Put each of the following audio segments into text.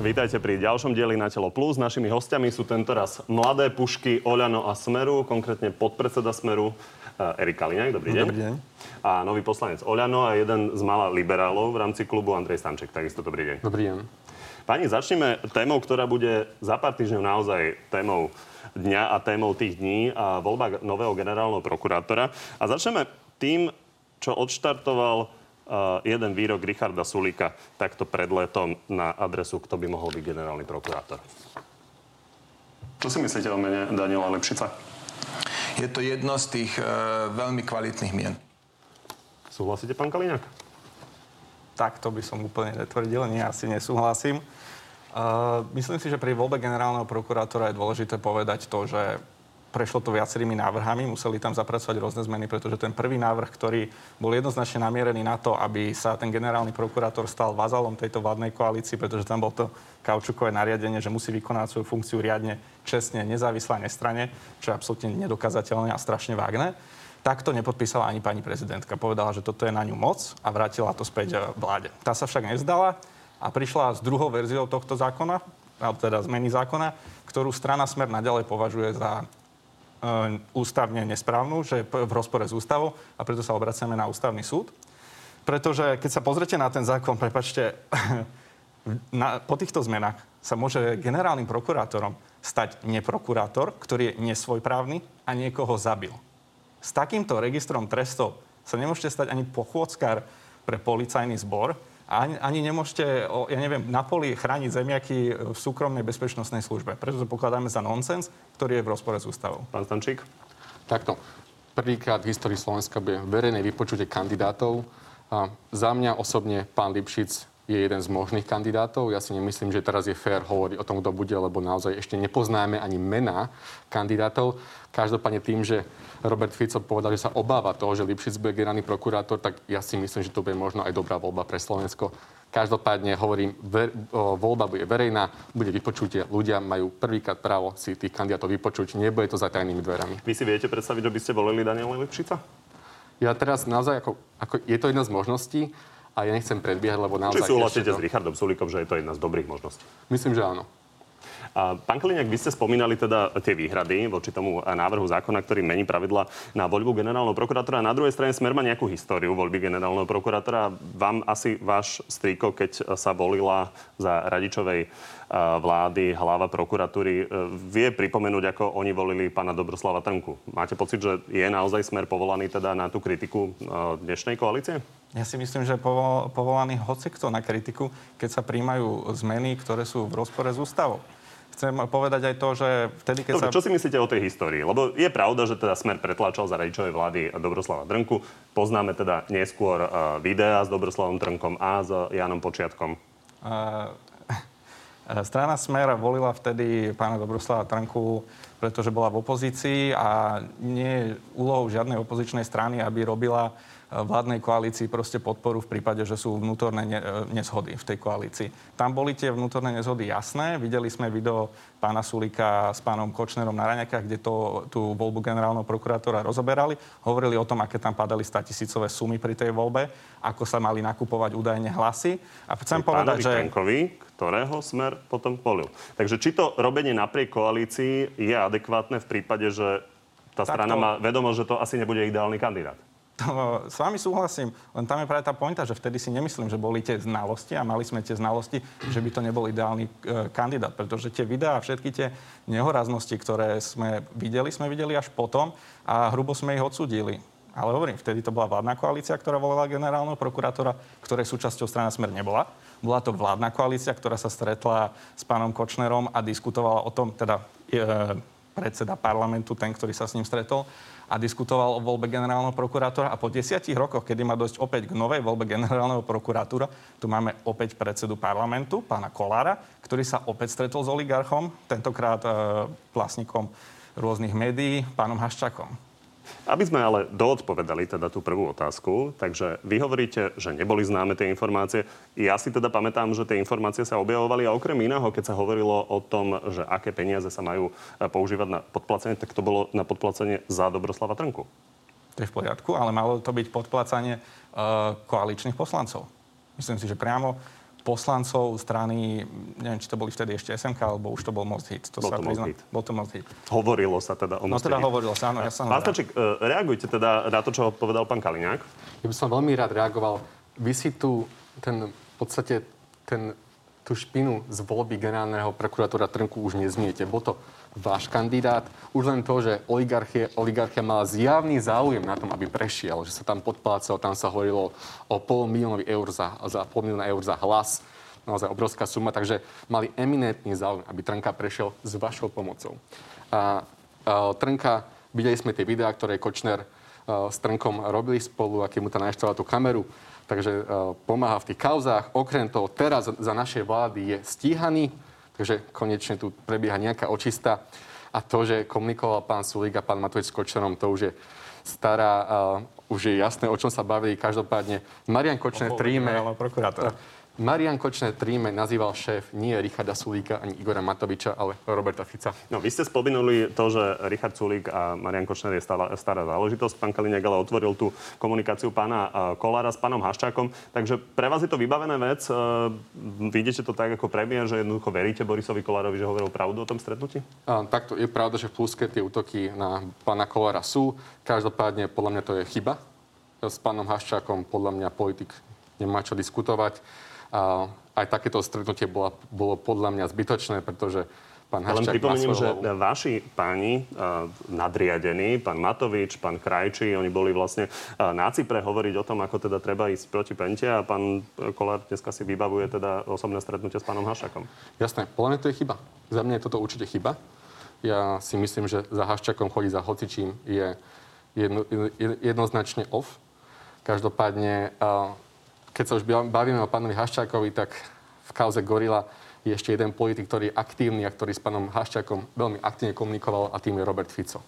Vítajte pri ďalšom dieli na Telo Plus. Našimi hostiami sú tentoraz mladé pušky Oľano a Smeru, konkrétne podpredseda Smeru eh, Erik Kaliňák. Dobrý deň. Dobrý deň. A nový poslanec Oľano a jeden z mála liberálov v rámci klubu Andrej Stanček. Takisto dobrý deň. Dobrý deň. Pani, začneme témou, ktorá bude za pár týždňov naozaj témou dňa a témou tých dní a voľba nového generálneho prokurátora. A začneme tým, čo odštartoval jeden výrok Richarda Sulíka takto pred letom na adresu, kto by mohol byť generálny prokurátor. Čo si myslíte o mene Daniela Lepšica? Je to jedno z tých e, veľmi kvalitných mien. Súhlasíte, pán Kaliňák? Tak to by som úplne netvrdil, nie, asi nesúhlasím. Uh, myslím si, že pri voľbe generálneho prokurátora je dôležité povedať to, že prešlo to viacerými návrhami, museli tam zapracovať rôzne zmeny, pretože ten prvý návrh, ktorý bol jednoznačne namierený na to, aby sa ten generálny prokurátor stal vazalom tejto vládnej koalícii, pretože tam bol to kaučukové nariadenie, že musí vykonať svoju funkciu riadne, čestne, nezávisle a nestrane, čo je absolútne nedokazateľné a strašne vágne. Takto nepodpísala ani pani prezidentka. Povedala, že toto je na ňu moc a vrátila to späť eh, vláde. Tá sa však nevzdala a prišla s druhou verziou tohto zákona, teda zmeny zákona, ktorú strana Smer naďalej považuje za ústavne nesprávnu, že je v rozpore s ústavou a preto sa obraciame na ústavný súd. Pretože keď sa pozrete na ten zákon, prepačte, na, po týchto zmenách sa môže generálnym prokurátorom stať neprokurátor, ktorý je nesvojprávny a niekoho zabil. S takýmto registrom trestov sa nemôžete stať ani pochôdzkar pre policajný zbor, ani, ani nemôžete, ja neviem, na poli chrániť zemiaky v súkromnej bezpečnostnej službe. Preto to pokladáme za nonsens, ktorý je v rozpore s ústavou. Pán Stančík? Takto. Prvýkrát v histórii Slovenska bude verejné vypočutie kandidátov. A za mňa osobne pán Lipšic je jeden z možných kandidátov. Ja si nemyslím, že teraz je fér hovoriť o tom, kto bude, lebo naozaj ešte nepoznáme ani mená kandidátov. Každopádne tým, že Robert Fico povedal, že sa obáva toho, že Lipšic bude generálny prokurátor, tak ja si myslím, že to bude možno aj dobrá voľba pre Slovensko. Každopádne hovorím, ver, o, voľba bude verejná, bude vypočutie. Ľudia majú prvýkrát právo si tých kandidátov vypočuť. Nebude to za tajnými dverami. Vy si viete predstaviť, že by ste volili Daniela Lepšica? Ja teraz naozaj, ako, ako je to jedna z možností, a ja nechcem predbiehať, lebo naozaj... Či súhlasíte s Richardom Sulíkom, že je to jedna z dobrých možností? Myslím, že áno. A pán Kaliňák, vy ste spomínali teda tie výhrady voči tomu návrhu zákona, ktorý mení pravidla na voľbu generálneho prokurátora. Na druhej strane Smer má nejakú históriu voľby generálneho prokurátora. Vám asi váš strýko, keď sa volila za Radičovej vlády hlava prokuratúry, e, vie pripomenúť, ako oni volili pána Dobroslava Trnku. Máte pocit, že je naozaj Smer povolaný teda na tú kritiku e, dnešnej koalície? Ja si myslím, že je povolaný hocikto na kritiku, keď sa príjmajú zmeny, ktoré sú v rozpore s ústavou chcem povedať aj to, že vtedy, keď Dobre, sa... čo si myslíte o tej histórii? Lebo je pravda, že teda Smer pretlačal za radičovej vlády Dobroslava Drnku. Poznáme teda neskôr uh, videa s Dobroslavom Trnkom a s Janom Počiatkom. Uh, strana Smer volila vtedy pána Dobroslava Trnku, pretože bola v opozícii a nie je úlohou žiadnej opozičnej strany, aby robila vládnej koalícii proste podporu v prípade, že sú vnútorné ne- e, nezhody v tej koalícii. Tam boli tie vnútorné nezhody jasné. Videli sme video pána Sulika s pánom Kočnerom na Raňakách, kde to, tú voľbu generálneho prokurátora rozoberali. Hovorili o tom, aké tam padali statisícové sumy pri tej voľbe, ako sa mali nakupovať údajne hlasy. A chcem povedať, že... Trenkovi, ktorého smer potom volil. Takže či to robenie napriek koalícii je adekvátne v prípade, že tá strana má vedomosť, že to asi nebude ideálny kandidát? To, s vami súhlasím, len tam je práve tá pointa, že vtedy si nemyslím, že boli tie znalosti a mali sme tie znalosti, že by to nebol ideálny e, kandidát, pretože tie videá a všetky tie nehoraznosti, ktoré sme videli, sme videli až potom a hrubo sme ich odsudili. Ale hovorím, vtedy to bola vládna koalícia, ktorá volila generálneho prokurátora, ktorej súčasťou strana Smer nebola. Bola to vládna koalícia, ktorá sa stretla s pánom Kočnerom a diskutovala o tom, teda e, predseda parlamentu, ten, ktorý sa s ním stretol, a diskutoval o voľbe generálneho prokurátora a po desiatich rokoch, kedy má dosť opäť k novej voľbe generálneho prokurátora, tu máme opäť predsedu parlamentu, pána Kolára, ktorý sa opäť stretol s oligarchom, tentokrát e, vlastníkom rôznych médií, pánom Haščakom. Aby sme ale doodpovedali teda tú prvú otázku, takže vy hovoríte, že neboli známe tie informácie. Ja si teda pamätám, že tie informácie sa objavovali a okrem iného, keď sa hovorilo o tom, že aké peniaze sa majú e, používať na podplacenie, tak to bolo na podplacenie za Dobroslava Trnku. To je v poriadku, ale malo to byť podplacanie uh, koaličných poslancov. Myslím si, že priamo poslancov strany, neviem, či to boli vtedy ešte SMK, alebo už to bol Most Hit. To bol sa to prizna... Most Hit. Bol to Most Hit. Hovorilo sa teda o No teda hovorilo sa, áno, ja som Pán Stačík, e, reagujte teda na to, čo povedal pán Kaliňák. Ja by som veľmi rád reagoval. Vy si tu ten, v podstate ten, tú špinu z voľby generálneho prokurátora Trnku už nezmiete. Bol to váš kandidát. Už len to, že oligarchia, oligarchia mala zjavný záujem na tom, aby prešiel, že sa tam podplácal, tam sa hovorilo o pol miliónový eur za, za pol milióna eur za hlas naozaj obrovská suma, takže mali eminentný záujem, aby Trnka prešiel s vašou pomocou. A, a Trnka, videli sme tie videá, ktoré Kočner a, s Trnkom robili spolu, aký mu tam naštoval tú kameru, takže a, pomáha v tých kauzách. Okrem toho, teraz za našej vlády je stíhaný, takže konečne tu prebieha nejaká očista. A to, že komunikoval pán Sulík a pán Matovič s Kočnerom, to už je stará, uh, už je jasné, o čom sa bavili. Každopádne Marian Kočner tríme... prokurátora. Marian Kočner tríme nazýval šéf nie Richarda Sulíka ani Igora Matoviča, ale Roberta Fica. No, vy ste spomenuli to, že Richard Sulík a Marian Kočner je stará, stará záležitosť. Pán Kaliňák ale otvoril tú komunikáciu pána uh, Kolára s pánom Haščákom. Takže pre vás je to vybavené vec. Uh, vidíte to tak ako premiér, že jednoducho veríte Borisovi Kolárovi, že hovoril pravdu o tom stretnutí? A, takto je pravda, že v pluske tie útoky na pána Kolára sú. Každopádne podľa mňa to je chyba. S pánom Haščákom podľa mňa politik nemá čo diskutovať. A aj takéto stretnutie bola, bolo podľa mňa zbytočné, pretože pán Len Haščák pripomeniem, že vaši páni uh, nadriadení, pán Matovič, pán Krajčí, oni boli vlastne uh, na Cypre hovoriť o tom, ako teda treba ísť proti Pente a pán Kolár dneska si vybavuje teda osobné stretnutie s pánom Hašakom. Jasné, podľa mňa to je chyba. Za mňa je toto určite chyba. Ja si myslím, že za Haščakom chodiť za hocičím je jedno, jednoznačne off. Každopádne, keď sa už bavíme o pánovi Haščákovi, tak v kauze Gorila je ešte jeden politik, ktorý je aktívny a ktorý s pánom Haščákom veľmi aktívne komunikoval a tým je Robert Fico.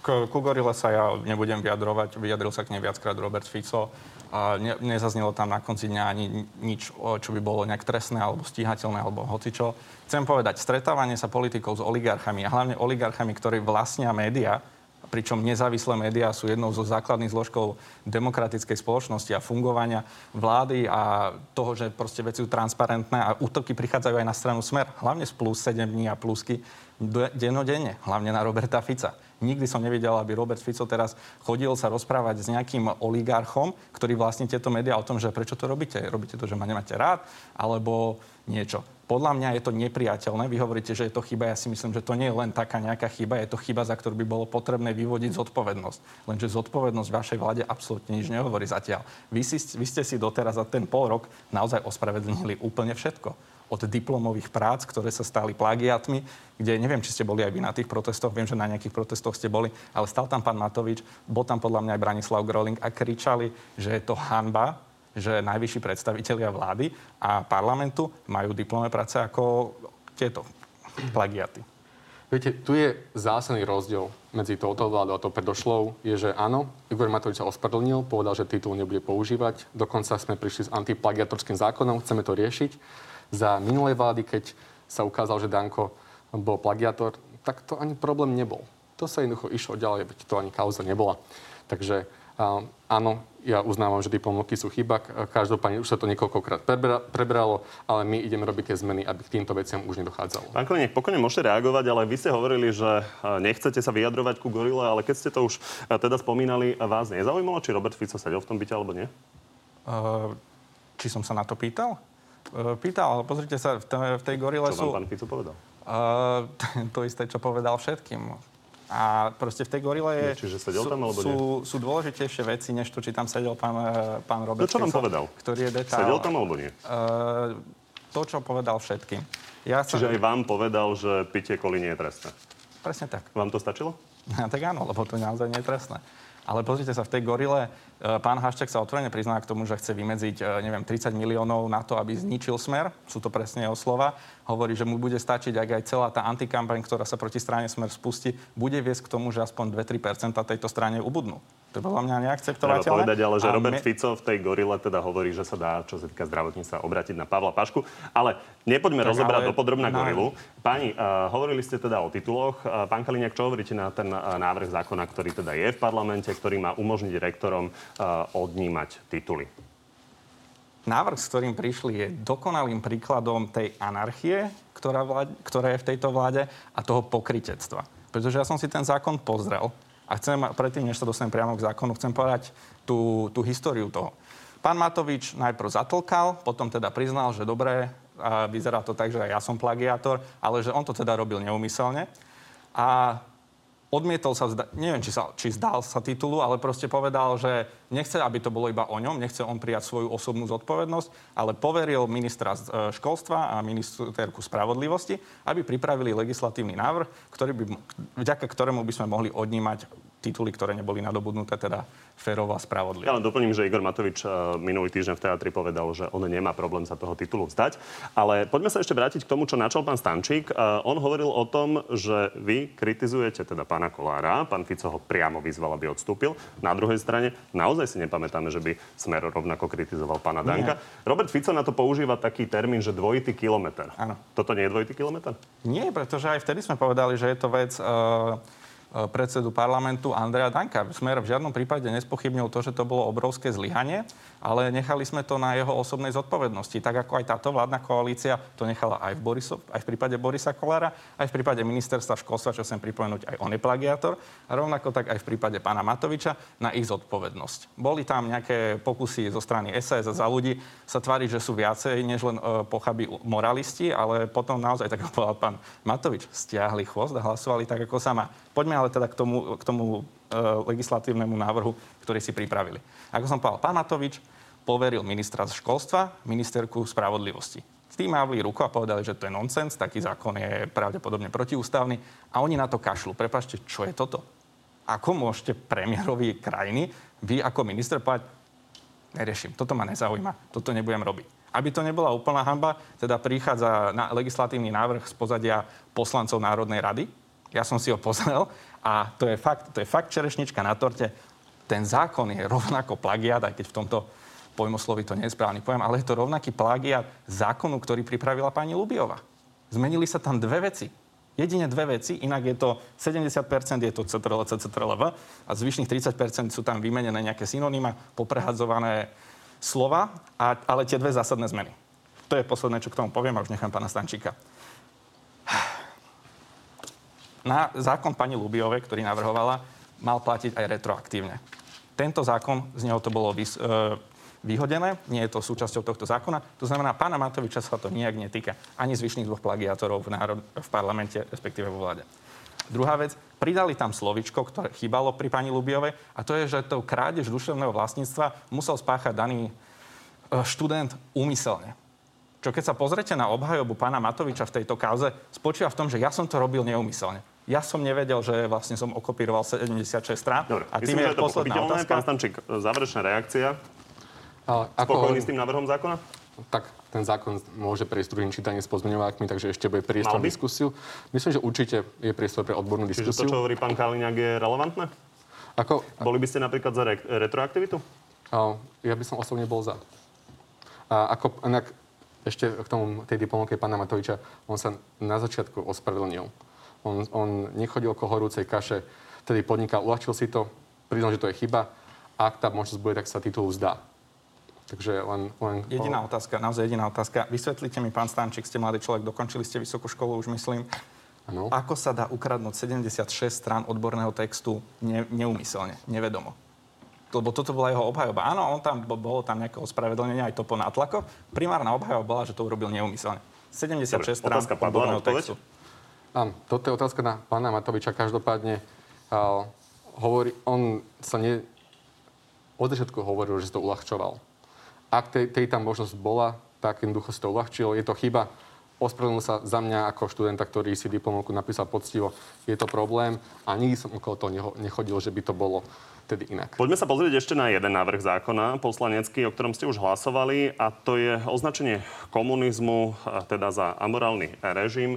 K, ku Gorile sa ja nebudem vyjadrovať. Vyjadril sa k nej viackrát Robert Fico. A ne, nezaznelo tam na konci dňa ani nič, čo by bolo nejak trestné alebo stíhateľné alebo hocičo. Chcem povedať, stretávanie sa politikov s oligarchami a hlavne oligarchami, ktorí vlastnia médiá, pričom nezávislé médiá sú jednou zo základných zložkov demokratickej spoločnosti a fungovania vlády a toho, že proste veci sú transparentné a útoky prichádzajú aj na stranu Smer, hlavne z plus 7 dní a plusky dennodenne, hlavne na Roberta Fica. Nikdy som nevidel, aby Robert Fico teraz chodil sa rozprávať s nejakým oligarchom, ktorý vlastní tieto médiá o tom, že prečo to robíte. Robíte to, že ma nemáte rád, alebo niečo. Podľa mňa je to nepriateľné. Vy hovoríte, že je to chyba. Ja si myslím, že to nie je len taká nejaká chyba, je to chyba, za ktorú by bolo potrebné vyvodiť zodpovednosť. Lenže zodpovednosť vašej vláde absolútne nič nehovorí zatiaľ. Vy, si, vy ste si doteraz za ten pol rok naozaj ospravedlnili úplne všetko od diplomových prác, ktoré sa stali plagiatmi, kde neviem, či ste boli aj vy na tých protestoch, viem, že na nejakých protestoch ste boli, ale stal tam pán Matovič, bol tam podľa mňa aj Branislav Groling a kričali, že je to hanba, že najvyšší predstavitelia vlády a parlamentu majú diplomové práce ako tieto plagiaty. Viete, tu je zásadný rozdiel medzi touto vládou a tou predošlou, je, že áno, Igor Matovič sa ospravedlnil, povedal, že titul nebude používať. Dokonca sme prišli s antiplagiatorským zákonom, chceme to riešiť za minulej vlády, keď sa ukázal, že Danko bol plagiator, tak to ani problém nebol. To sa jednoducho išlo ďalej, veď to ani kauza nebola. Takže áno, ja uznávam, že diplomovky sú chyba. Každopádne už sa to niekoľkokrát prebralo, ale my ideme robiť tie zmeny, aby k týmto veciam už nedochádzalo. Pán Kalinek, pokojne môžete reagovať, ale vy ste hovorili, že nechcete sa vyjadrovať ku gorile, ale keď ste to už teda spomínali, vás nezaujímalo, či Robert Fico sedel v tom byte alebo nie? Uh, či som sa na to pýtal? Pýtal, ale pozrite sa, v, tej, v tej gorile čo sú... Čo pán Fico povedal? Uh, to isté, čo povedal všetkým. A proste v tej gorile je... Nie, čiže sedel sú, tam, alebo sú, sú dôležitejšie veci, než to, či tam sedel pán, pán Robert. No čo vám povedal? Ktorý je detail. Sedel tam, alebo nie? Uh, to, čo povedal všetkým. Ja Čiže som... aj vám povedal, že pitie koli nie je trestné? Presne tak. Vám to stačilo? Tak áno, lebo to naozaj nie je trestné. Ale pozrite sa, v tej gorile pán Haščák sa otvorene prizná k tomu, že chce vymedziť, neviem, 30 miliónov na to, aby zničil smer. Sú to presne jeho slova. Hovorí, že mu bude stačiť, ak aj celá tá antikampaň, ktorá sa proti strane smer spustí, bude viesť k tomu, že aspoň 2-3% tejto strane ubudnú. To je podľa mňa neakceptovateľné. Treba povedať, ale že Robert me... Fico v tej gorile teda hovorí, že sa dá, čo sa týka zdravotníctva, obrátiť na Pavla Pašku. Ale nepoďme tak, rozobrať ale... dopodrobná na... gorilu. Páni, uh, hovorili ste teda o tituloch. Uh, pán Kaliňák, čo hovoríte na ten uh, návrh zákona, ktorý teda je v parlamente, ktorý má umožniť rektorom uh, odnímať tituly? návrh, s ktorým prišli, je dokonalým príkladom tej anarchie, ktorá, vlád, ktorá je v tejto vláde a toho pokritectva. Pretože ja som si ten zákon pozrel a chcem, predtým, než sa dostanem priamo k zákonu, chcem povedať tú, tú históriu toho. Pán Matovič najprv zatlkal, potom teda priznal, že dobre, vyzerá to tak, že ja som plagiátor, ale že on to teda robil neumyselne. A odmietol sa, vzda- neviem, či, sa, či zdal sa titulu, ale proste povedal, že nechce, aby to bolo iba o ňom, nechce on prijať svoju osobnú zodpovednosť, ale poveril ministra e, školstva a ministerku spravodlivosti, aby pripravili legislatívny návrh, ktorý by, vďaka ktorému by sme mohli odnímať tituly, ktoré neboli nadobudnuté, teda férovo a spravodlivo. Ja len doplním, že Igor Matovič eh, minulý týždeň v teatri povedal, že on nemá problém sa toho titulu vzdať. Ale poďme sa ešte vrátiť k tomu, čo načal pán Stančík. Eh, on hovoril o tom, že vy kritizujete teda pána Kolára. Pán Fico ho priamo vyzval, aby odstúpil. Na druhej strane naozaj si nepamätáme, že by Smer rovnako kritizoval pána Danka. Nie. Robert Fico na to používa taký termín, že dvojitý kilometr. Áno. Toto nie je dvojitý kilometr? Nie, pretože aj vtedy sme povedali, že je to vec... Uh predsedu parlamentu Andreja Danka. Smer v žiadnom prípade nespochybnil to, že to bolo obrovské zlyhanie, ale nechali sme to na jeho osobnej zodpovednosti. Tak ako aj táto vládna koalícia to nechala aj v, Borisov, aj v prípade Borisa Kolára, aj v prípade ministerstva školstva, čo chcem pripomenúť, aj on je plagiátor, a rovnako tak aj v prípade pána Matoviča na ich zodpovednosť. Boli tam nejaké pokusy zo strany SAS a za ľudí sa tváriť, že sú viacej než len e, pochabí moralisti, ale potom naozaj, tak ako povedal pán Matovič, stiahli chvost a hlasovali tak, ako sa má. Poďme ale teda k tomu, k tomu legislatívnemu návrhu, ktorý si pripravili. Ako som povedal, pán Matovič poveril ministra školstva, ministerku spravodlivosti. S tým mávli ruku a povedali, že to je nonsens, taký zákon je pravdepodobne protiústavný a oni na to kašľú. Prepašte, čo je toto? Ako môžete premiérovi krajiny, vy ako minister povedať, neriešim, toto ma nezaujíma, toto nebudem robiť. Aby to nebola úplná hamba, teda prichádza na legislatívny návrh z pozadia poslancov Národnej rady, ja som si ho pozrel a to je fakt, to je fakt čerešnička na torte. Ten zákon je rovnako plagiat, aj keď v tomto pojmoslovi to nie je správny pojem, ale je to rovnaký plagiat zákonu, ktorý pripravila pani Lubiova. Zmenili sa tam dve veci. Jedine dve veci, inak je to 70% je to CTRL, CTRL, a zvyšných 30% sú tam vymenené nejaké synonyma, poprehadzované slova, a, ale tie dve zásadné zmeny. To je posledné, čo k tomu poviem a už nechám pána Stančíka na zákon pani Lubiovej, ktorý navrhovala, mal platiť aj retroaktívne. Tento zákon, z neho to bolo vys, e, vyhodené, nie je to súčasťou tohto zákona. To znamená, pána Matoviča sa to nijak netýka. Ani zvyšných dvoch plagiátorov v, národ, v parlamente, respektíve vo vláde. Druhá vec, pridali tam slovičko, ktoré chýbalo pri pani Lubiovej, a to je, že to krádež duševného vlastníctva musel spáchať daný e, študent úmyselne. Čo keď sa pozrete na obhajobu pána Matoviča v tejto kauze, spočíva v tom, že ja som to robil neumyselne. Ja som nevedel, že vlastne som okopíroval 76 strán. Dobre, a tým myslím, je posledná otázka. Pán Stančík, záverečná reakcia. Ale ako... Spokojný s tým návrhom zákona? Tak ten zákon môže prejsť druhým čítaním s pozmeňovákmi, takže ešte bude priestor na diskusiu. Myslím, že určite je priestor pre odbornú diskusiu. Čiže to, čo hovorí pán Kaliňák, je relevantné? Ako... Boli by ste napríklad za re- retroaktivitu? Ja by som osobne bol za. A ako, inak, ešte k tomu tej diplomke pána Matoviča, on sa na začiatku ospravedlnil on, on nechodil ko horúcej kaše, tedy podnikal, uľahčil si to, priznal, že to je chyba. Ak tá možnosť bude, tak sa titul vzdá. Takže len, len... Jediná otázka, naozaj jediná otázka. Vysvetlite mi, pán Stančík, ste mladý človek, dokončili ste vysokú školu, už myslím. Ano. Ako sa dá ukradnúť 76 strán odborného textu ne, neumyselne, nevedomo? Lebo toto bola jeho obhajoba. Áno, on tam, bolo tam nejaké ospravedlnenie, aj to po nátlako. Primárna obhajoba bola, že to urobil neumyselne. 76 Dobre, strán odborného textu. Áno, toto je otázka na pána Matoviča. Každopádne hovorí, on sa ne... Od začiatku hovoril, že si to uľahčoval. Ak tej, tej tam možnosť bola, tak jednoducho si to uľahčil. Je to chyba. Ospravedlnil sa za mňa ako študenta, ktorý si diplomovku napísal poctivo. Je to problém a nikdy som okolo toho nechodil, že by to bolo tedy inak. Poďme sa pozrieť ešte na jeden návrh zákona poslanecký, o ktorom ste už hlasovali a to je označenie komunizmu, teda za amorálny režim.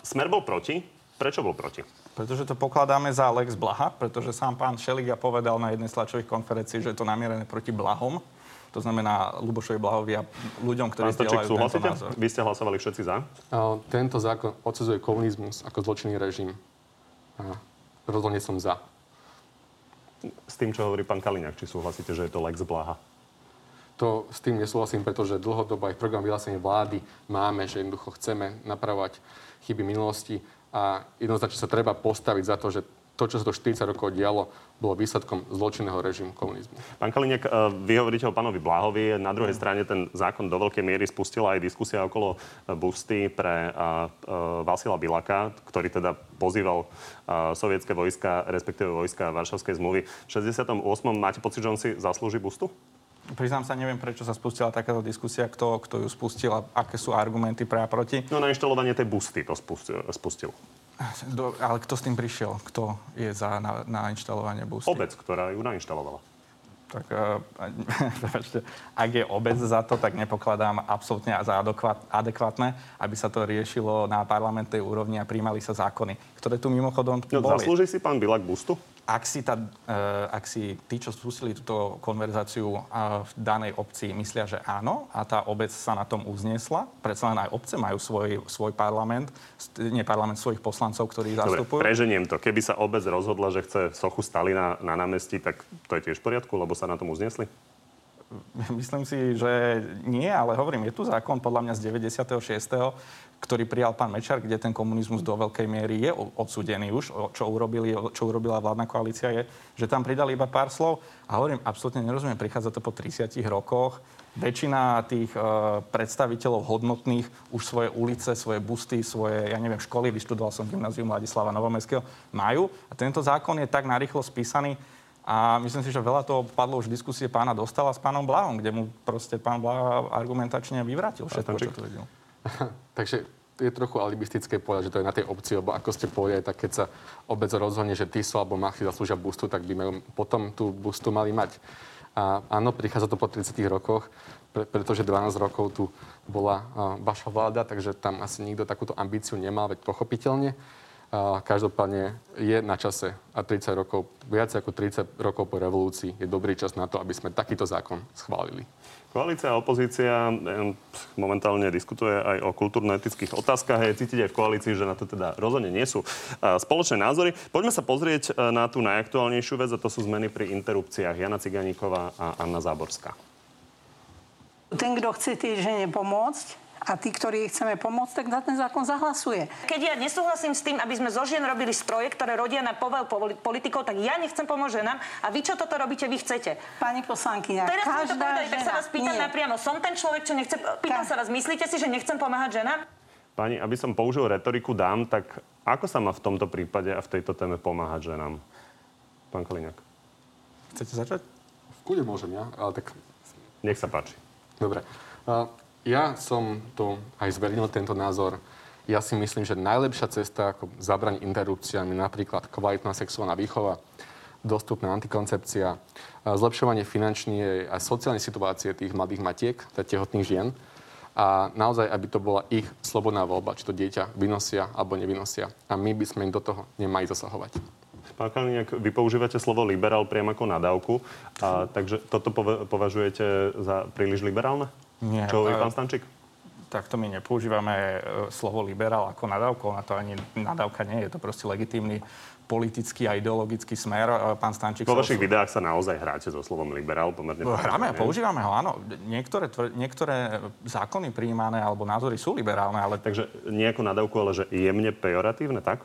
Smer bol proti. Prečo bol proti? Pretože to pokladáme za Lex Blaha, pretože sám pán Šeliga povedal na jednej tlačových konferencii, že je to namierené proti Blahom. To znamená Lubošovi Blahovi a ľuďom, ktorí zdieľajú tento názor. Vy ste hlasovali všetci za? Tento zákon odsudzuje komunizmus ako zločinný režim. Rozhodne som za s tým, čo hovorí pán Kaliňák, či súhlasíte, že je to Lex Blaha? to s tým nesúhlasím, pretože dlhodobo aj v program vyhlásení vlády máme, že jednoducho chceme napravovať chyby minulosti a jednoznačne sa treba postaviť za to, že to, čo sa to 40 rokov dialo, bolo výsledkom zločinného režimu komunizmu. Pán Kaliniak, eh, vy hovoríte o pánovi Bláhovi. Na druhej strane ten zákon do veľkej miery spustila aj diskusia okolo eh, busty pre uh, Vasila Bilaka, ktorý teda pozýval sovietské vojska, respektíve vojska Varšavskej zmluvy. V 68. máte pocit, že on si zaslúži bustu? Priznám sa, neviem, prečo sa spustila takáto diskusia, kto, kto ju spustil a aké sú argumenty pre a proti. No na inštalovanie tej busty to spustil. Do, ale kto s tým prišiel? Kto je za na, na inštalovanie busty? Obec, ktorá ju nainštalovala. Tak uh, ak je obec za to, tak nepokladám absolútne za adekvátne, aby sa to riešilo na parlamentnej úrovni a príjmali sa zákony, ktoré tu mimochodom no, boli. Zaslúži si pán Bilak bustu? Ak si, tá, uh, ak si tí, čo spustili túto konverzáciu uh, v danej obci, myslia, že áno a tá obec sa na tom uznesla, predsa len aj obce majú svoj, svoj parlament, nie parlament svojich poslancov, ktorí Dobre, zastupujú. preženiem to. Keby sa obec rozhodla, že chce sochu Stalina na námestí, tak to je tiež v poriadku, lebo sa na tom uznesli? Myslím si, že nie, ale hovorím, je tu zákon podľa mňa z 96 ktorý prijal pán Mečar, kde ten komunizmus do veľkej miery je odsudený už. Čo, urobili, čo urobila vládna koalícia je, že tam pridali iba pár slov. A hovorím, absolútne nerozumiem, prichádza to po 30 rokoch. Väčšina tých e, predstaviteľov hodnotných už svoje ulice, svoje busty, svoje, ja neviem, školy, vyštudoval som gymnázium Vladislava Novomestského, majú. A tento zákon je tak narýchlo spísaný, a myslím si, že veľa toho padlo už v diskusie pána Dostala s pánom Bláhom, kde mu proste pán Bláha argumentačne vyvrátil všetko, čo tu vedel. Takže je trochu alibistické povedať, že to je na tej obci, lebo ako ste povedali, tak keď sa obec rozhodne, že Tiso alebo Mach si zaslúžia bustu, tak by potom tú bustu mali mať. A áno, prichádza to po 30 rokoch, pre, pretože 12 rokov tu bola uh, vaša vláda, takže tam asi nikto takúto ambíciu nemal, veď pochopiteľne. Uh, každopádne je na čase a 30 rokov, viac ako 30 rokov po revolúcii je dobrý čas na to, aby sme takýto zákon schválili. Koalícia a opozícia momentálne diskutuje aj o kultúrno-etických otázkach. Je cítiť aj v koalícii, že na to teda rozhodne nie sú spoločné názory. Poďme sa pozrieť e, na tú najaktuálnejšiu vec a to sú zmeny pri interrupciách. Jana Ciganíková a Anna Záborská. Ten, kto chce tej žene pomôcť, a tí, ktorí chceme pomôcť, tak na ten zákon zahlasuje. Keď ja nesúhlasím s tým, aby sme zo žien robili stroje, ktoré rodia na povel politikov, tak ja nechcem pomôcť ženám. A vy čo toto robíte, vy chcete? Pani poslankyňa, Teraz každá to povedali, žena... tak sa vás pýtam Nie. napriamo. Som ten človek, čo nechce... Pýtam sa vás, myslíte si, že nechcem pomáhať ženám? Pani, aby som použil retoriku dám, tak ako sa má v tomto prípade a v tejto téme pomáhať ženám? Pán Kaliňák. Chcete začať? V kúde môžem ja, ale tak... Nech sa páči. Dobre. Uh, ja som tu aj zveril tento názor. Ja si myslím, že najlepšia cesta, ako zabrať interrupciám, je napríklad kvalitná sexuálna výchova, dostupná antikoncepcia, zlepšovanie finančnej a sociálnej situácie tých mladých matiek, teda tehotných žien a naozaj, aby to bola ich slobodná voľba, či to dieťa vynosia alebo nevynosia. A my by sme im do toho nemali zasahovať. Pán Kaliniak, vy používate slovo liberál priamo ako nadávku, a, takže toto považujete za príliš liberálne? Nie. Čo hovorí pán Stančík? Takto my nepoužívame e, slovo liberál ako nadávku, na to ani nadávka nie je, to proste legitímny politický a ideologický smer. E, pán Stančík... Po vašich videách sa naozaj hráte so slovom liberál pomerne... Hráme a používame ho, áno. Niektoré, niektoré zákony prijímané alebo názory sú liberálne, ale... Takže nie ako nadávku, ale že jemne pejoratívne, tak?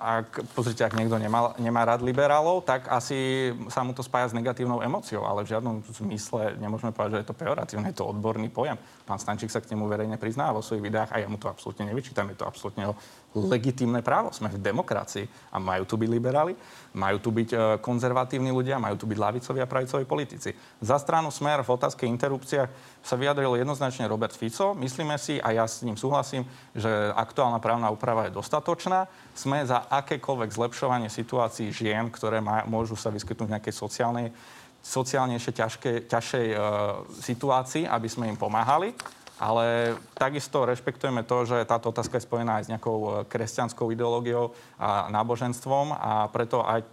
Ak, pozrite, ak niekto nemá, nemá rád liberálov, tak asi sa mu to spája s negatívnou emóciou, ale v žiadnom zmysle nemôžeme povedať, že je to pejoratívne, je to odborný pojem. Pán Stančík sa k nemu verejne priznáva vo svojich videách a ja mu to absolútne nevyčítam, je to absolútne jeho legitímne právo. Sme v demokracii a majú tu byť liberáli, majú tu byť e, konzervatívni ľudia, majú tu byť lavicoví a pravicoví politici. Za stranu Smer v otázke interrupciách sa vyjadril jednoznačne Robert Fico. Myslíme si, a ja s ním súhlasím, že aktuálna právna úprava je dostatočná. Sme za akékoľvek zlepšovanie situácií žien, ktoré môžu sa vyskytnúť v nejakej sociálnej sociálnejšie ťažké, ťažšej e, situácii, aby sme im pomáhali. Ale takisto rešpektujeme to, že táto otázka je spojená aj s nejakou e, kresťanskou ideológiou a náboženstvom a preto aj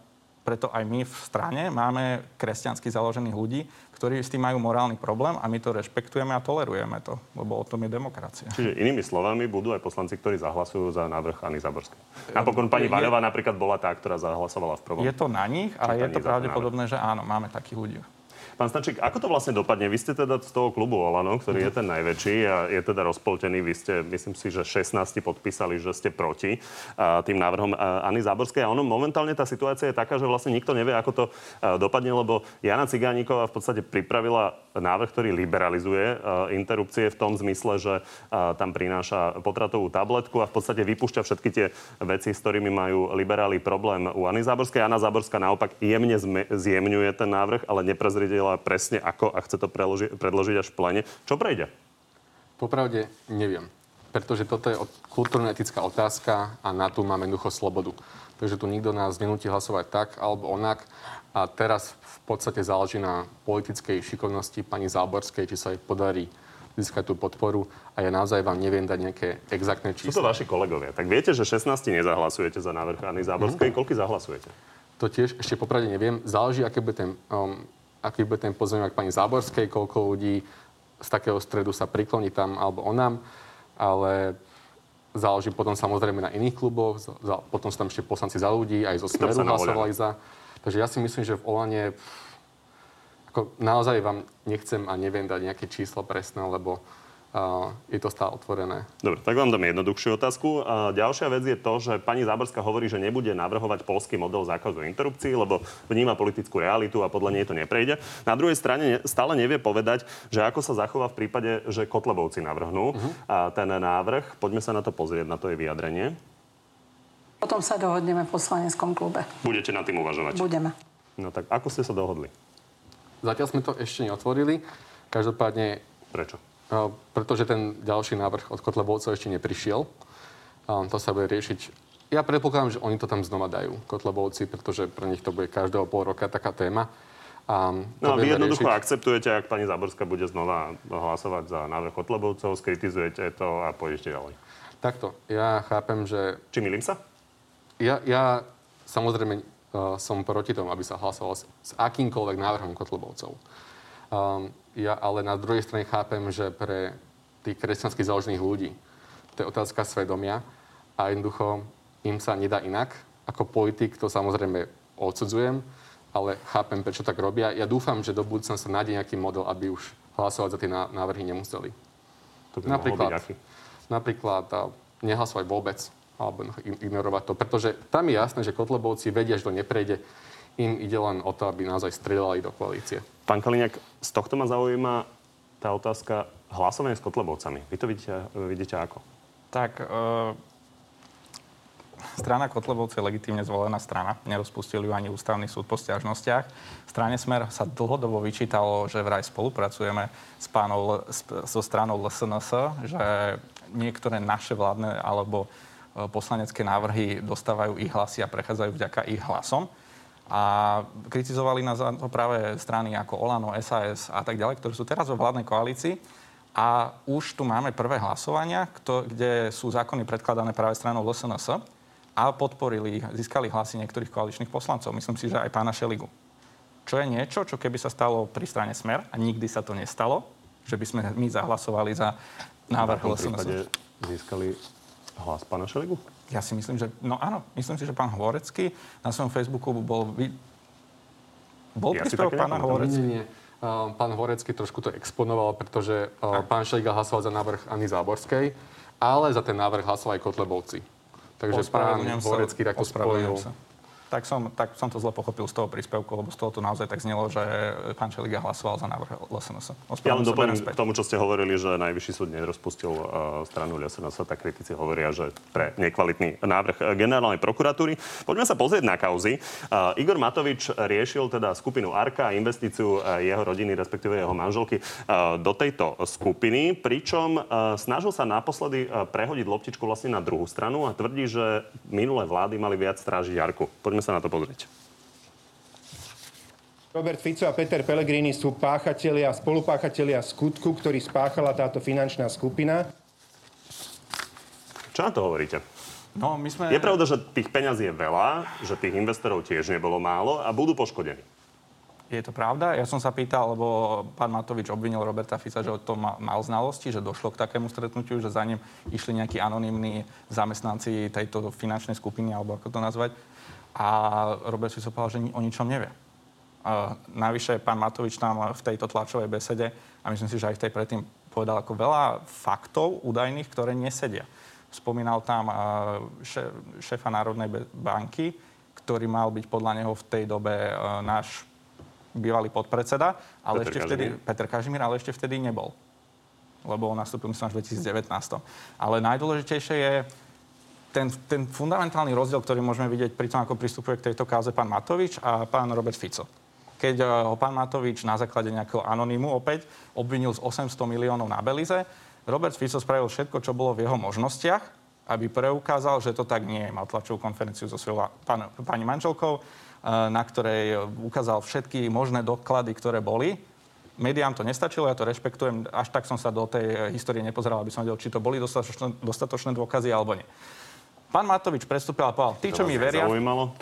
preto aj my v strane máme kresťansky založených ľudí, ktorí s tým majú morálny problém a my to rešpektujeme a tolerujeme to, lebo o tom je demokracia. Čiže inými slovami budú aj poslanci, ktorí zahlasujú za návrh Ani Zaborskej. Napokon pani Vaňová napríklad bola tá, ktorá zahlasovala v prvom. Je to na nich a je to pravdepodobné, že áno, máme takých ľudí. Pán Stančík, ako to vlastne dopadne? Vy ste teda z toho klubu Olano, ktorý je ten najväčší a je teda rozpoltený. Vy ste, myslím si, že 16 podpísali, že ste proti tým návrhom Ani Záborskej. A ono momentálne tá situácia je taká, že vlastne nikto nevie, ako to dopadne, lebo Jana Cigániková v podstate pripravila návrh, ktorý liberalizuje a, interrupcie v tom zmysle, že a, tam prináša potratovú tabletku a v podstate vypúšťa všetky tie veci, s ktorými majú liberáli problém u Ani Záborskej. Jana Záborská naopak jemne zjemňuje ten návrh, ale neprezredila presne ako a chce to preloži- predložiť až v plene. Čo prejde? Popravde neviem. Pretože toto je kultúrno-etická otázka a na tú máme jednoducho slobodu. Takže tu nikto nás nenúti hlasovať tak alebo onak. A teraz v podstate záleží na politickej šikovnosti pani Záborskej, či sa jej podarí získať tú podporu a ja naozaj vám neviem dať nejaké exaktné čísla. Sú to vaši kolegovia. Tak viete, že 16 nezahlasujete za návrh Anny Záborskej. Mm-hmm. Koľky zahlasujete? To tiež ešte popravde neviem. Záleží, aké bude ten um, aký bude ten pozemok pani Záborskej, koľko ľudí z takého stredu sa prikloní tam alebo onám, ale záleží potom samozrejme na iných kluboch, za, potom sú tam ešte poslanci za ľudí, aj zo Smeru hlasovali za. Takže ja si myslím, že v Olane ako naozaj vám nechcem a neviem dať nejaké číslo presné, lebo je to stále otvorené. Dobre, tak vám dám jednoduchšiu otázku. A ďalšia vec je to, že pani Záborská hovorí, že nebude navrhovať polský model zákazu interrupcií, lebo vníma politickú realitu a podľa nej to neprejde. Na druhej strane stále nevie povedať, že ako sa zachová v prípade, že Kotlebovci navrhnú uh-huh. a ten návrh. Poďme sa na to pozrieť, na to je vyjadrenie. Potom sa dohodneme v poslaneckom klube. Budete na tým uvažovať? Budeme. No tak ako ste sa dohodli? Zatiaľ sme to ešte neotvorili. Každopádne... Prečo? Pretože ten ďalší návrh od Kotlebovcov ešte neprišiel. To sa bude riešiť. Ja predpokladám, že oni to tam znova dajú, Kotlebovci, pretože pre nich to bude každého pol roka taká téma. A no a vy jednoducho riešiť... akceptujete, ak pani Záborská bude znova hlasovať za návrh Kotlebovcov, skritizujete to a pôjdete ďalej. Takto. Ja chápem, že... Či milím sa? Ja, ja samozrejme uh, som proti tomu, aby sa hlasoval s, s akýmkoľvek návrhom Kotlebovcov. Um, ja ale na druhej strane chápem, že pre tých kresťansky založených ľudí to je otázka svedomia a jednoducho im sa nedá inak. Ako politik to samozrejme odsudzujem, ale chápem, prečo tak robia. Ja dúfam, že do budúcna sa nájde nejaký model, aby už hlasovať za tie návrhy nemuseli. To by napríklad, napríklad nehlasovať vôbec alebo ignorovať to. Pretože tam je jasné, že Kotlebovci vedia, že to neprejde. Im ide len o to, aby naozaj strieľali do koalície. Pán Kaliňák, z tohto ma zaujíma tá otázka hlasovania s Kotlebovcami. Vy to vidíte, vidíte ako? Tak, e, strana Kotlebovci je legitímne zvolená strana. Nerozpustil ju ani ústavný súd po stiažnostiach. Strane Smer sa dlhodobo vyčítalo, že vraj spolupracujeme s pánou, so stranou LSNS, že niektoré naše vládne alebo e, poslanecké návrhy dostávajú ich hlasy a prechádzajú vďaka ich hlasom. A kritizovali nás za to práve strany ako Olano, SAS a tak ďalej, ktoré sú teraz vo vládnej koalícii. A už tu máme prvé hlasovania, kde sú zákony predkladané práve stranou LSNS a podporili, získali hlasy niektorých koaličných poslancov. Myslím si, že aj pána Šeligu. Čo je niečo, čo keby sa stalo pri strane Smer a nikdy sa to nestalo, že by sme my zahlasovali za návrh LSNS. získali hlas pána Šeligu? Ja si myslím, že... No áno, myslím si, že pán Hovorecký na svojom Facebooku bol... Vy... Bol ja príspevok pána nie. Uh, pán Horecký trošku to exponoval, pretože uh, pán Šeliga hlasoval za návrh Ani Záborskej, ale za ten návrh hlasoval aj Kotlebovci. Takže pán Horecký takto spojil. Sa tak som, tak som to zle pochopil z toho príspevku, lebo z toho to naozaj tak znelo, že pán Čeliga hlasoval za návrh LSNS. Ja len doplním k tomu, čo ste hovorili, že Najvyšší súd nerozpustil uh, stranu LSNS, tak kritici hovoria, že pre nekvalitný návrh generálnej prokuratúry. Poďme sa pozrieť na kauzy. Uh, Igor Matovič riešil teda skupinu Arka a investíciu uh, jeho rodiny, respektíve jeho manželky uh, do tejto skupiny, pričom uh, snažil sa naposledy uh, prehodiť loptičku vlastne na druhú stranu a tvrdí, že minulé vlády mali viac strážiť Arku. Poďme Poďme sa na to pozrieť. Robert Fico a Peter Pellegrini sú páchatelia, spolupáchatelia skutku, ktorý spáchala táto finančná skupina. Čo na to hovoríte? No, my sme... Je pravda, že tých peňazí je veľa, že tých investorov tiež nebolo málo a budú poškodení. Je to pravda? Ja som sa pýtal, lebo pán Matovič obvinil Roberta Fica, že o tom mal znalosti, že došlo k takému stretnutiu, že za ním išli nejakí anonimní zamestnanci tejto finančnej skupiny, alebo ako to nazvať a Robert si povedal, že o ničom nevie. navyše pán Matovič tam v tejto tlačovej besede, a myslím si, že aj v tej predtým povedal ako veľa faktov údajných, ktoré nesedia. Spomínal tam šéfa Národnej banky, ktorý mal byť podľa neho v tej dobe náš bývalý podpredseda, ale Peter ešte vtedy, Peter Kažimír, ale ešte vtedy nebol. Lebo on nastúpil, myslím, až v 2019. Ale najdôležitejšie je ten, ten fundamentálny rozdiel, ktorý môžeme vidieť pri tom, ako pristupuje k tejto káze pán Matovič a pán Robert Fico. Keď eh, ho pán Matovič na základe nejakého anonymu opäť obvinil z 800 miliónov na Belize, Robert Fico spravil všetko, čo bolo v jeho možnostiach, aby preukázal, že to tak nie je. Mal tlačovú konferenciu so svojou pán, pani manželkou, Eh, na ktorej ukázal všetky možné doklady, ktoré boli. Médiám to nestačilo, ja to rešpektujem, až tak som sa do tej histórie nepozeral, aby som vedel, či to boli dostatočné, dostatočné dôkazy alebo nie. Pán Matovič prestúpil a povedal, tí, čo mi veria... Zaujímalo?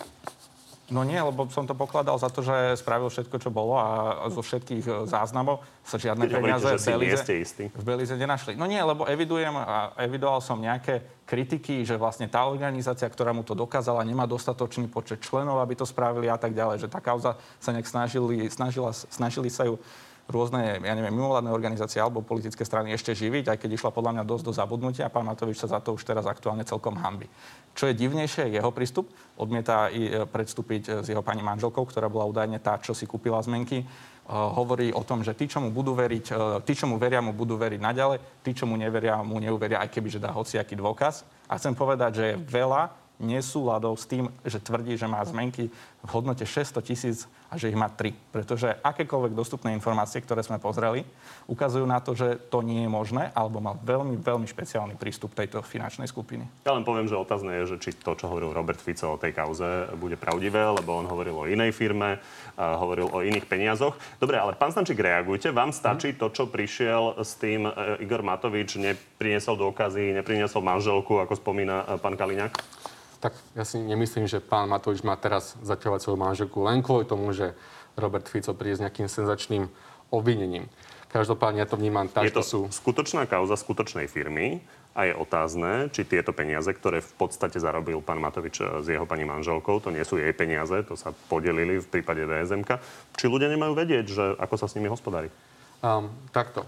No nie, lebo som to pokladal za to, že spravil všetko, čo bolo a zo všetkých e, záznamov sa žiadne Keď peniaze hovoríte, v Belize, istý. v Belize nenašli. No nie, lebo evidujem a evidoval som nejaké kritiky, že vlastne tá organizácia, ktorá mu to dokázala, nemá dostatočný počet členov, aby to spravili a tak ďalej. Že tá kauza sa nejak snažili, snažila, snažili sa ju rôzne, ja neviem, mimovládne organizácie alebo politické strany ešte živiť, aj keď išla podľa mňa dosť do zabudnutia. Pán Matovič sa za to už teraz aktuálne celkom hambi. Čo je divnejšie, je jeho prístup. Odmieta i e, predstúpiť e, s jeho pani manželkou, ktorá bola údajne tá, čo si kúpila zmenky. Uh, hovorí o tom, že tí, čo mu budú veriť, tí, čo mu veria, mu budú veriť naďalej, tí, čo mu neveria, mu neuveria, aj keby, že dá hociaký dôkaz. A chcem povedať, že je veľa nesúladov s tým, že tvrdí, že má zmenky v hodnote 600 tisíc a že ich má 3. Pretože akékoľvek dostupné informácie, ktoré sme pozreli, ukazujú na to, že to nie je možné, alebo mal veľmi, veľmi špeciálny prístup tejto finančnej skupiny. Ja len poviem, že otázne je, že či to, čo hovoril Robert Fico o tej kauze, bude pravdivé, lebo on hovoril o inej firme, hovoril o iných peniazoch. Dobre, ale pán Stančík, reagujte. Vám stačí to, čo prišiel s tým e, Igor Matovič, nepriniesol dôkazy, nepriniesol manželku, ako spomína e, pán Kaliňák? Tak ja si nemyslím, že pán Matovič má teraz zaťahovať svoju manželku len kvôli tomu, že Robert Fico príde s nejakým senzačným obvinením. Každopádne ja to vnímam tak, je to sú... skutočná kauza skutočnej firmy a je otázne, či tieto peniaze, ktoré v podstate zarobil pán Matovič s jeho pani manželkou, to nie sú jej peniaze, to sa podelili v prípade VSMK, či ľudia nemajú vedieť, že ako sa s nimi hospodári? Um, takto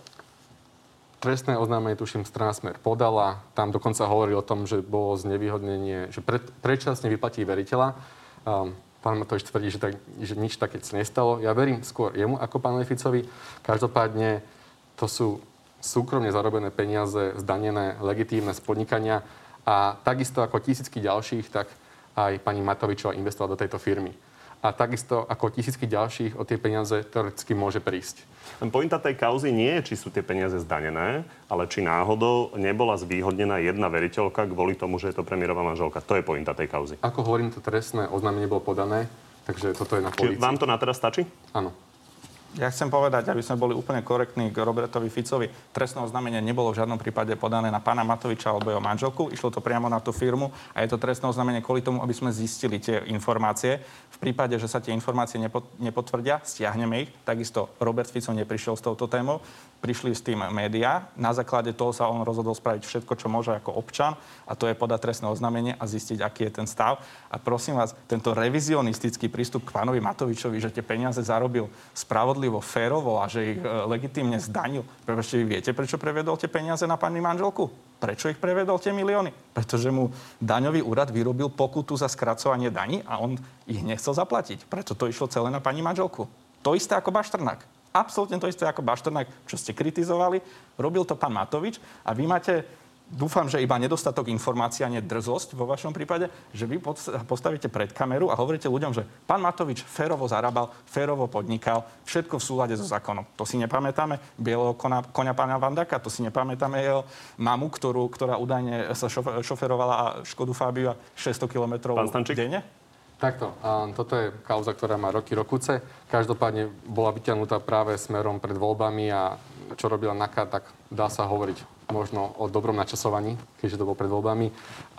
trestné oznámenie, tuším, strana Smer podala. Tam dokonca hovorí o tom, že bolo znevýhodnenie, že pred, predčasne vyplatí veriteľa. Um, pán Matovič tvrdí, že, tak, že nič také nestalo. Ja verím skôr jemu ako pánovi Ficovi. Každopádne to sú súkromne zarobené peniaze, zdanené, legitímne z podnikania a takisto ako tisícky ďalších, tak aj pani Matovičová investovala do tejto firmy a takisto ako tisícky ďalších o tie peniaze teoreticky môže prísť. Pointa tej kauzy nie je, či sú tie peniaze zdanené, ale či náhodou nebola zvýhodnená jedna veriteľka kvôli tomu, že je to premiérová manželka. To je pointa tej kauzy. Ako hovorím, to trestné oznámenie bolo podané, takže toto je na policii. Či vám to na teraz stačí? Áno. Ja chcem povedať, aby sme boli úplne korektní k Robertovi Ficovi. Trestné oznámenie nebolo v žiadnom prípade podané na pána Matoviča alebo jeho manželku. Išlo to priamo na tú firmu a je to trestné oznámenie kvôli tomu, aby sme zistili tie informácie. V prípade, že sa tie informácie nepotvrdia, stiahneme ich. Takisto Robert Fico neprišiel s touto témou prišli s tým médiá. Na základe toho sa on rozhodol spraviť všetko, čo môže ako občan a to je podať trestné oznámenie a zistiť, aký je ten stav. A prosím vás, tento revizionistický prístup k pánovi Matovičovi, že tie peniaze zarobil spravodlivo, férovo a že ich e, legitímne zdanil. Prepačte, vy viete, prečo prevedol tie peniaze na pani manželku? Prečo ich prevedol tie milióny? Pretože mu daňový úrad vyrobil pokutu za skracovanie daní a on ich nechcel zaplatiť. Preto to išlo celé na pani manželku. To isté ako Baštrnák absolútne to isté ako Bašternák, čo ste kritizovali. Robil to pán Matovič a vy máte dúfam, že iba nedostatok informácií a nie drzosť vo vašom prípade, že vy postavíte pred kameru a hovoríte ľuďom, že pán Matovič férovo zarábal, férovo podnikal, všetko v súlade so zákonom. To si nepamätáme bieleho konia, konia pána Vandaka, to si nepamätáme jeho mamu, ktorú, ktorá údajne sa šoferovala a Škodu Fábiu 600 km denne? Takto. A toto je kauza, ktorá má roky, rokuce. Každopádne bola vyťahnutá práve smerom pred voľbami a čo robila NAKA, tak dá sa hovoriť možno o dobrom načasovaní, keďže to bolo pred voľbami.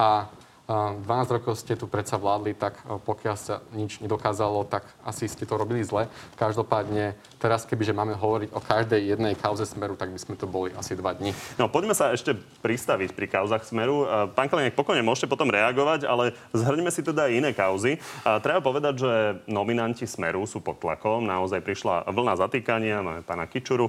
A 12 rokov ste tu predsa vládli, tak pokiaľ sa nič nedokázalo, tak asi ste to robili zle. Každopádne, teraz kebyže máme hovoriť o každej jednej kauze Smeru, tak by sme to boli asi dva dní. No poďme sa ešte pristaviť pri kauzach Smeru. Pán Kalinek, pokojne môžete potom reagovať, ale zhrňme si teda aj iné kauzy. A treba povedať, že nominanti Smeru sú pod tlakom. Naozaj prišla vlna zatýkania. Máme pána Kičuru,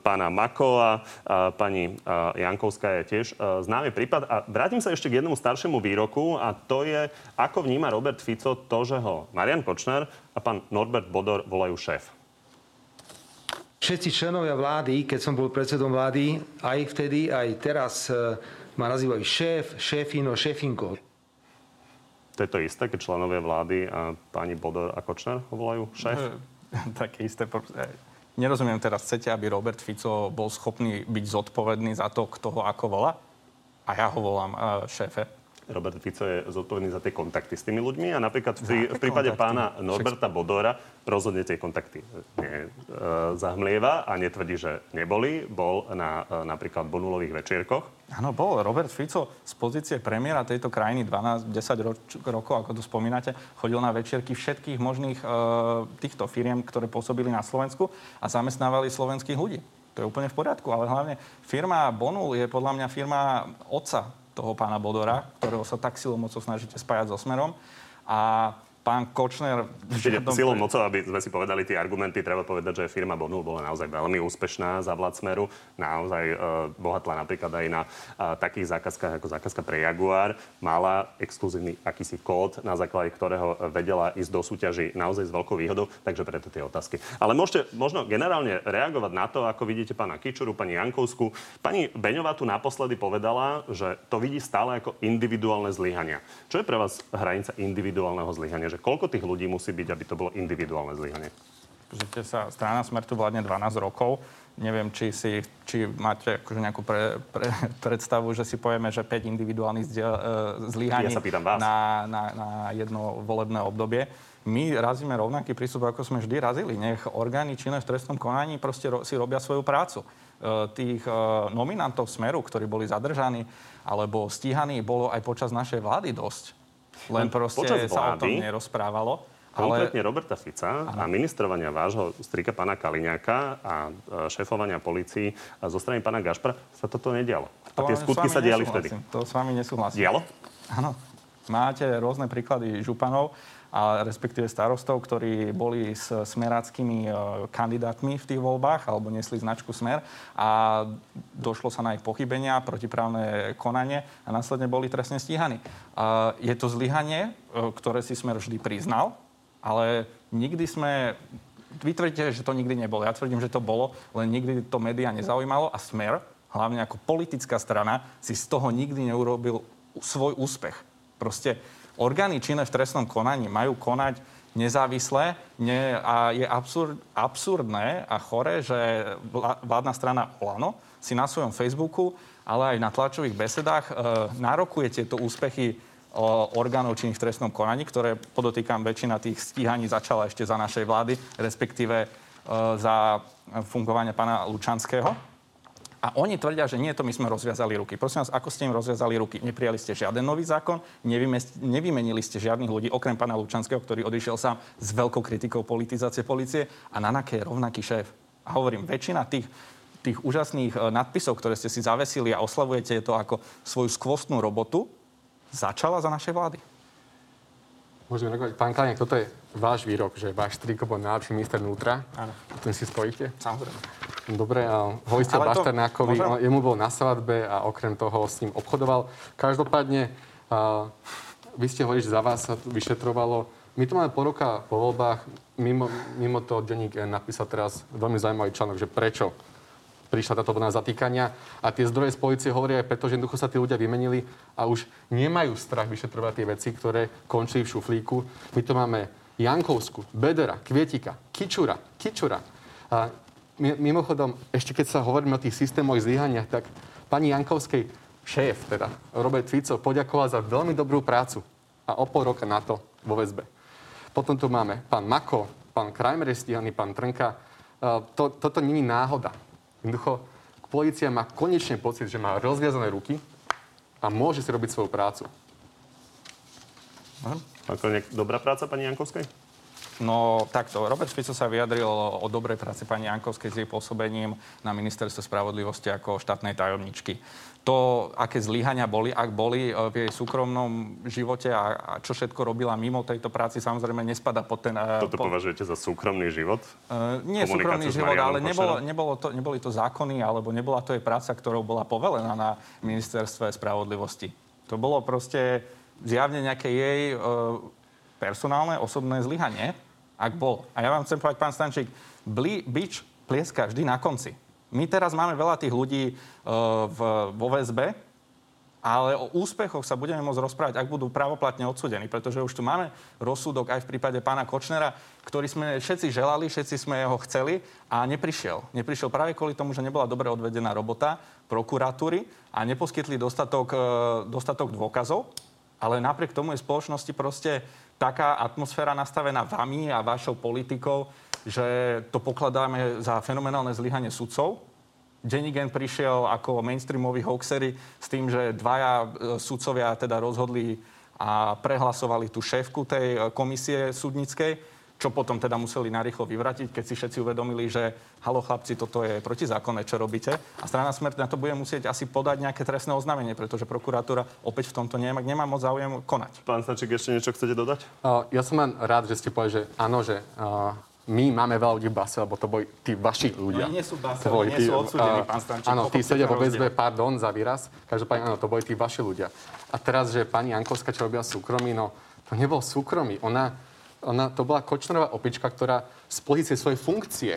pána Makova, a pani Jankovská je tiež známy prípad. A vrátim sa ešte k jednému staršiemu ďalšiemu výroku a to je, ako vníma Robert Fico to, že ho Marian Kočner a pán Norbert Bodor volajú šéf. Všetci členovia vlády, keď som bol predsedom vlády, aj vtedy, aj teraz e, ma nazývajú šéf, šéfino, šéfinko. To je to isté, keď členovia vlády a pani Bodor a Kočner ho volajú šéf? Také isté. E, nerozumiem teraz, chcete, aby Robert Fico bol schopný byť zodpovedný za to, kto ho ako volá? A ja ho volám uh, šéfe. Robert Fico je zodpovedný za tie kontakty s tými ľuďmi a napríklad v, v prípade kontakty? pána Norberta Bodora rozhodne tie kontakty ne, e, zahmlieva a netvrdí, že neboli. Bol na e, napríklad Bonulových večierkoch. Áno, bol. Robert Fico z pozície premiéra tejto krajiny 12-10 roč, rokov, ako to spomínate, chodil na večierky všetkých možných e, týchto firiem, ktoré pôsobili na Slovensku a zamestnávali slovenských ľudí. To je úplne v poriadku, ale hlavne firma Bonul je podľa mňa firma otca toho pána Bodora, ktorého sa tak silou mocou snažíte spájať so Smerom. A pán Kočner... Čiže žiadom... silou mocou, aby sme si povedali tie argumenty, treba povedať, že firma Bonul bola naozaj veľmi úspešná za vlád Smeru. Naozaj e, bohatla napríklad aj na e, takých zákazkách ako zákazka pre Jaguar. Mala exkluzívny akýsi kód, na základe ktorého vedela ísť do súťaži naozaj s veľkou výhodou. Takže preto tie otázky. Ale môžete možno generálne reagovať na to, ako vidíte pána Kičuru, pani Jankovsku. Pani Beňová tu naposledy povedala, že to vidí stále ako individuálne zlyhania. Čo je pre vás hranica individuálneho zlyhania? Že koľko tých ľudí musí byť, aby to bolo individuálne zlyhanie? Pozrite sa, strana Smer tu vládne 12 rokov. Neviem, či, si, či máte akože nejakú pre, pre, predstavu, že si povieme, že 5 individuálnych e, zlyhaní ja. Na, na, na jedno volebné obdobie. My razíme rovnaký prístup, ako sme vždy razili. Nech orgány činné v trestnom konaní proste ro, si robia svoju prácu. E, tých e, nominantov Smeru, ktorí boli zadržaní alebo stíhaní, bolo aj počas našej vlády dosť. Len proste Počas vlády, sa o tom nerozprávalo. Konkrétne ale... Roberta Fica ano. a ministrovania vášho strika pána Kaliňáka a e, šéfovania policii zo strany pána Gašpra sa toto nedialo. A tie skutky sa diali vtedy. To s vami nesúhlasím. Dialo? Áno. Máte rôzne príklady županov a respektíve starostov, ktorí boli s smeráckými e, kandidátmi v tých voľbách alebo nesli značku Smer a došlo sa na ich pochybenia, protiprávne konanie a následne boli trestne stíhaní. Je to zlyhanie, e, ktoré si Smer vždy priznal, ale nikdy sme vy tvrdíte, že to nikdy nebolo. Ja tvrdím, že to bolo, len nikdy to médiá nezaujímalo a Smer, hlavne ako politická strana, si z toho nikdy neurobil svoj úspech. Proste orgány činné v trestnom konaní majú konať nezávisle ne, a je absurd, absurdné a chore, že vládna strana Olano si na svojom Facebooku, ale aj na tlačových besedách e, nárokuje tieto úspechy o, orgánov činných v trestnom konaní, ktoré podotýkam, väčšina tých stíhaní začala ešte za našej vlády, respektíve e, za fungovanie pána Lučanského. A oni tvrdia, že nie, to my sme rozviazali ruky. Prosím vás, ako ste im rozviazali ruky? Neprijali ste žiaden nový zákon, nevymenili ste žiadnych ľudí, okrem pána Lučanského, ktorý odišiel sám s veľkou kritikou politizácie policie a na je rovnaký šéf. A hovorím, väčšina tých, tých úžasných e, nadpisov, ktoré ste si zavesili a oslavujete to ako svoju skvostnú robotu, začala za našej vlády. Môžeme reagovať. Pán Kalinek, toto je váš výrok, že váš striko bol najlepší minister vnútra. Áno. Tým si stojíte? Samozrejme. Dobre, a o Bašternákovi, môžem... jemu bol na svadbe a okrem toho s ním obchodoval. Každopádne, a, vy ste hovorili, že za vás sa vyšetrovalo. My tu máme po roka po voľbách, mimo, mimo toho denník napísal teraz veľmi zaujímavý článok, že prečo prišla táto vlna zatýkania. A tie zdroje z policie hovoria aj preto, že jednoducho sa tí ľudia vymenili a už nemajú strach vyšetrovať tie veci, ktoré končili v šuflíku. My tu máme Jankovsku, Bedera, Kvietika, Kičura, Kičura. A mimochodom, ešte keď sa hovoríme o tých systémoch zlyhaniach, tak pani Jankovskej šéf, teda Robert Fico, poďakoval za veľmi dobrú prácu a o pol roka na to vo väzbe. Potom tu máme pán Mako, pán Krajmer je stíhaný, pán Trnka. To, toto není náhoda. Jednoducho, policia má konečne pocit, že má rozviazané ruky a môže si robiť svoju prácu. Ako nejak dobrá práca pani Jankovskej? No takto, Robert Fico sa vyjadril o, dobrej práci pani Jankovskej s jej pôsobením na ministerstve spravodlivosti ako štátnej tajomničky. To, aké zlyhania boli, ak boli e, v jej súkromnom živote a, a čo všetko robila mimo tejto práci, samozrejme nespada pod ten... e, Toto po, považujete za súkromný život? Uh, nie súkromný život, ale nebolo, nebolo to, neboli to zákony, alebo nebola to jej práca, ktorou bola povelená na ministerstve spravodlivosti. To bolo proste zjavne nejaké jej uh, personálne, osobné zlyhanie, ak bol. A ja vám chcem povedať, pán Stančík, bli, bič plieska vždy na konci. My teraz máme veľa tých ľudí uh, v, vo VSB, ale o úspechoch sa budeme môcť rozprávať, ak budú právoplatne odsudení, pretože už tu máme rozsudok aj v prípade pána Kočnera, ktorý sme všetci želali, všetci sme ho chceli a neprišiel. Neprišiel práve kvôli tomu, že nebola dobre odvedená robota prokuratúry a neposkytli dostatok, e, dostatok dôkazov, ale napriek tomu je spoločnosti proste taká atmosféra nastavená vami a vašou politikou, že to pokladáme za fenomenálne zlyhanie sudcov, Denigen prišiel ako mainstreamový hoaxery s tým, že dvaja e, sudcovia teda rozhodli a prehlasovali tú šéfku tej e, komisie súdnickej, čo potom teda museli narýchlo vyvratiť, keď si všetci uvedomili, že halo chlapci, toto je protizákonné, čo robíte. A strana Smrť na to bude musieť asi podať nejaké trestné oznámenie, pretože prokuratúra opäť v tomto nemá, nemá moc záujem konať. Pán Stačík, ešte niečo chcete dodať? Uh, ja som len rád, že ste povedali, že áno, že uh, my máme veľa ľudí v base, lebo to boli tí vaši ľudia. Oni nie sú base, To boli oni nie sú tí, odsúdení, uh, pán Stančík. Áno, tí sedia vo rozdiel. pardon za výraz. Každopádne, áno, to boli tí vaši ľudia. A teraz, že pani Jankovská, čo robila súkromí, no to nebol súkromí. Ona, ona, to bola Kočnerová opička, ktorá z pozície svojej funkcie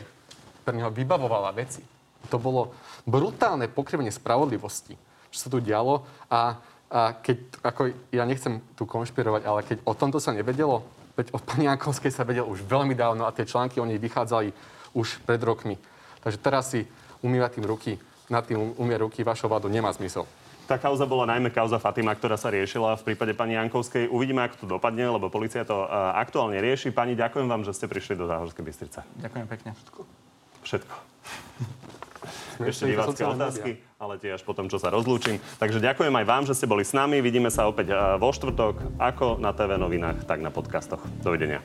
pre neho vybavovala veci. To bolo brutálne pokrivenie spravodlivosti, čo sa tu dialo. A, a keď, ako ja nechcem tu konšpirovať, ale keď o tomto sa nevedelo, veď o pani Jankovskej sa vedelo už veľmi dávno a tie články o nej vychádzali už pred rokmi. Takže teraz si umývať tým ruky, nad tým umie ruky vašou vládou nemá zmysel. Tá kauza bola najmä kauza Fatima, ktorá sa riešila v prípade pani Jankovskej. Uvidíme, ako to dopadne, lebo policia to uh, aktuálne rieši. Pani, ďakujem vám, že ste prišli do Záhorskej Bystrice. Ďakujem pekne. Všetko. Sme Ešte divácké otázky, ale tie až potom, čo sa rozlúčim. Takže ďakujem aj vám, že ste boli s nami. Vidíme sa opäť eh, vo štvrtok, ako na TV novinách, tak na podcastoch. Dovidenia.